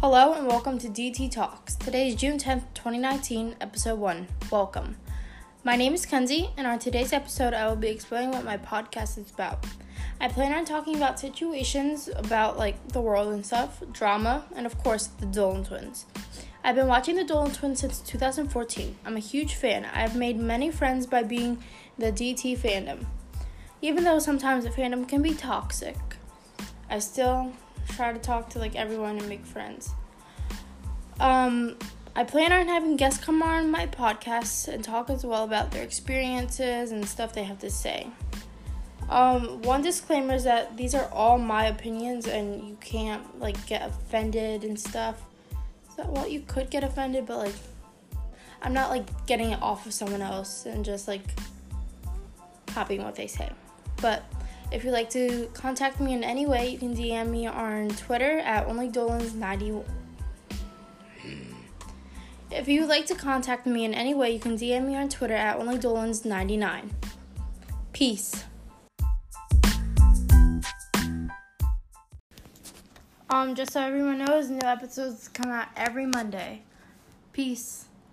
Hello and welcome to DT Talks. Today is June 10th, 2019, episode 1. Welcome. My name is Kenzie, and on today's episode, I will be explaining what my podcast is about. I plan on talking about situations about like the world and stuff, drama, and of course, the Dolan twins. I've been watching the Dolan twins since 2014. I'm a huge fan. I've made many friends by being the DT fandom. Even though sometimes the fandom can be toxic, I still try to talk to like everyone and make friends. Um, I plan on having guests come on my podcast and talk as well about their experiences and stuff they have to say. Um, one disclaimer is that these are all my opinions and you can't like get offended and stuff. So, well, you could get offended, but like, I'm not like getting it off of someone else and just like copying what they say. But if you'd like to contact me in any way, you can DM me on Twitter at onlydolans91. If you would like to contact me in any way, you can DM me on Twitter at onlydolans99. Peace. Um, just so everyone knows, new episodes come out every Monday. Peace.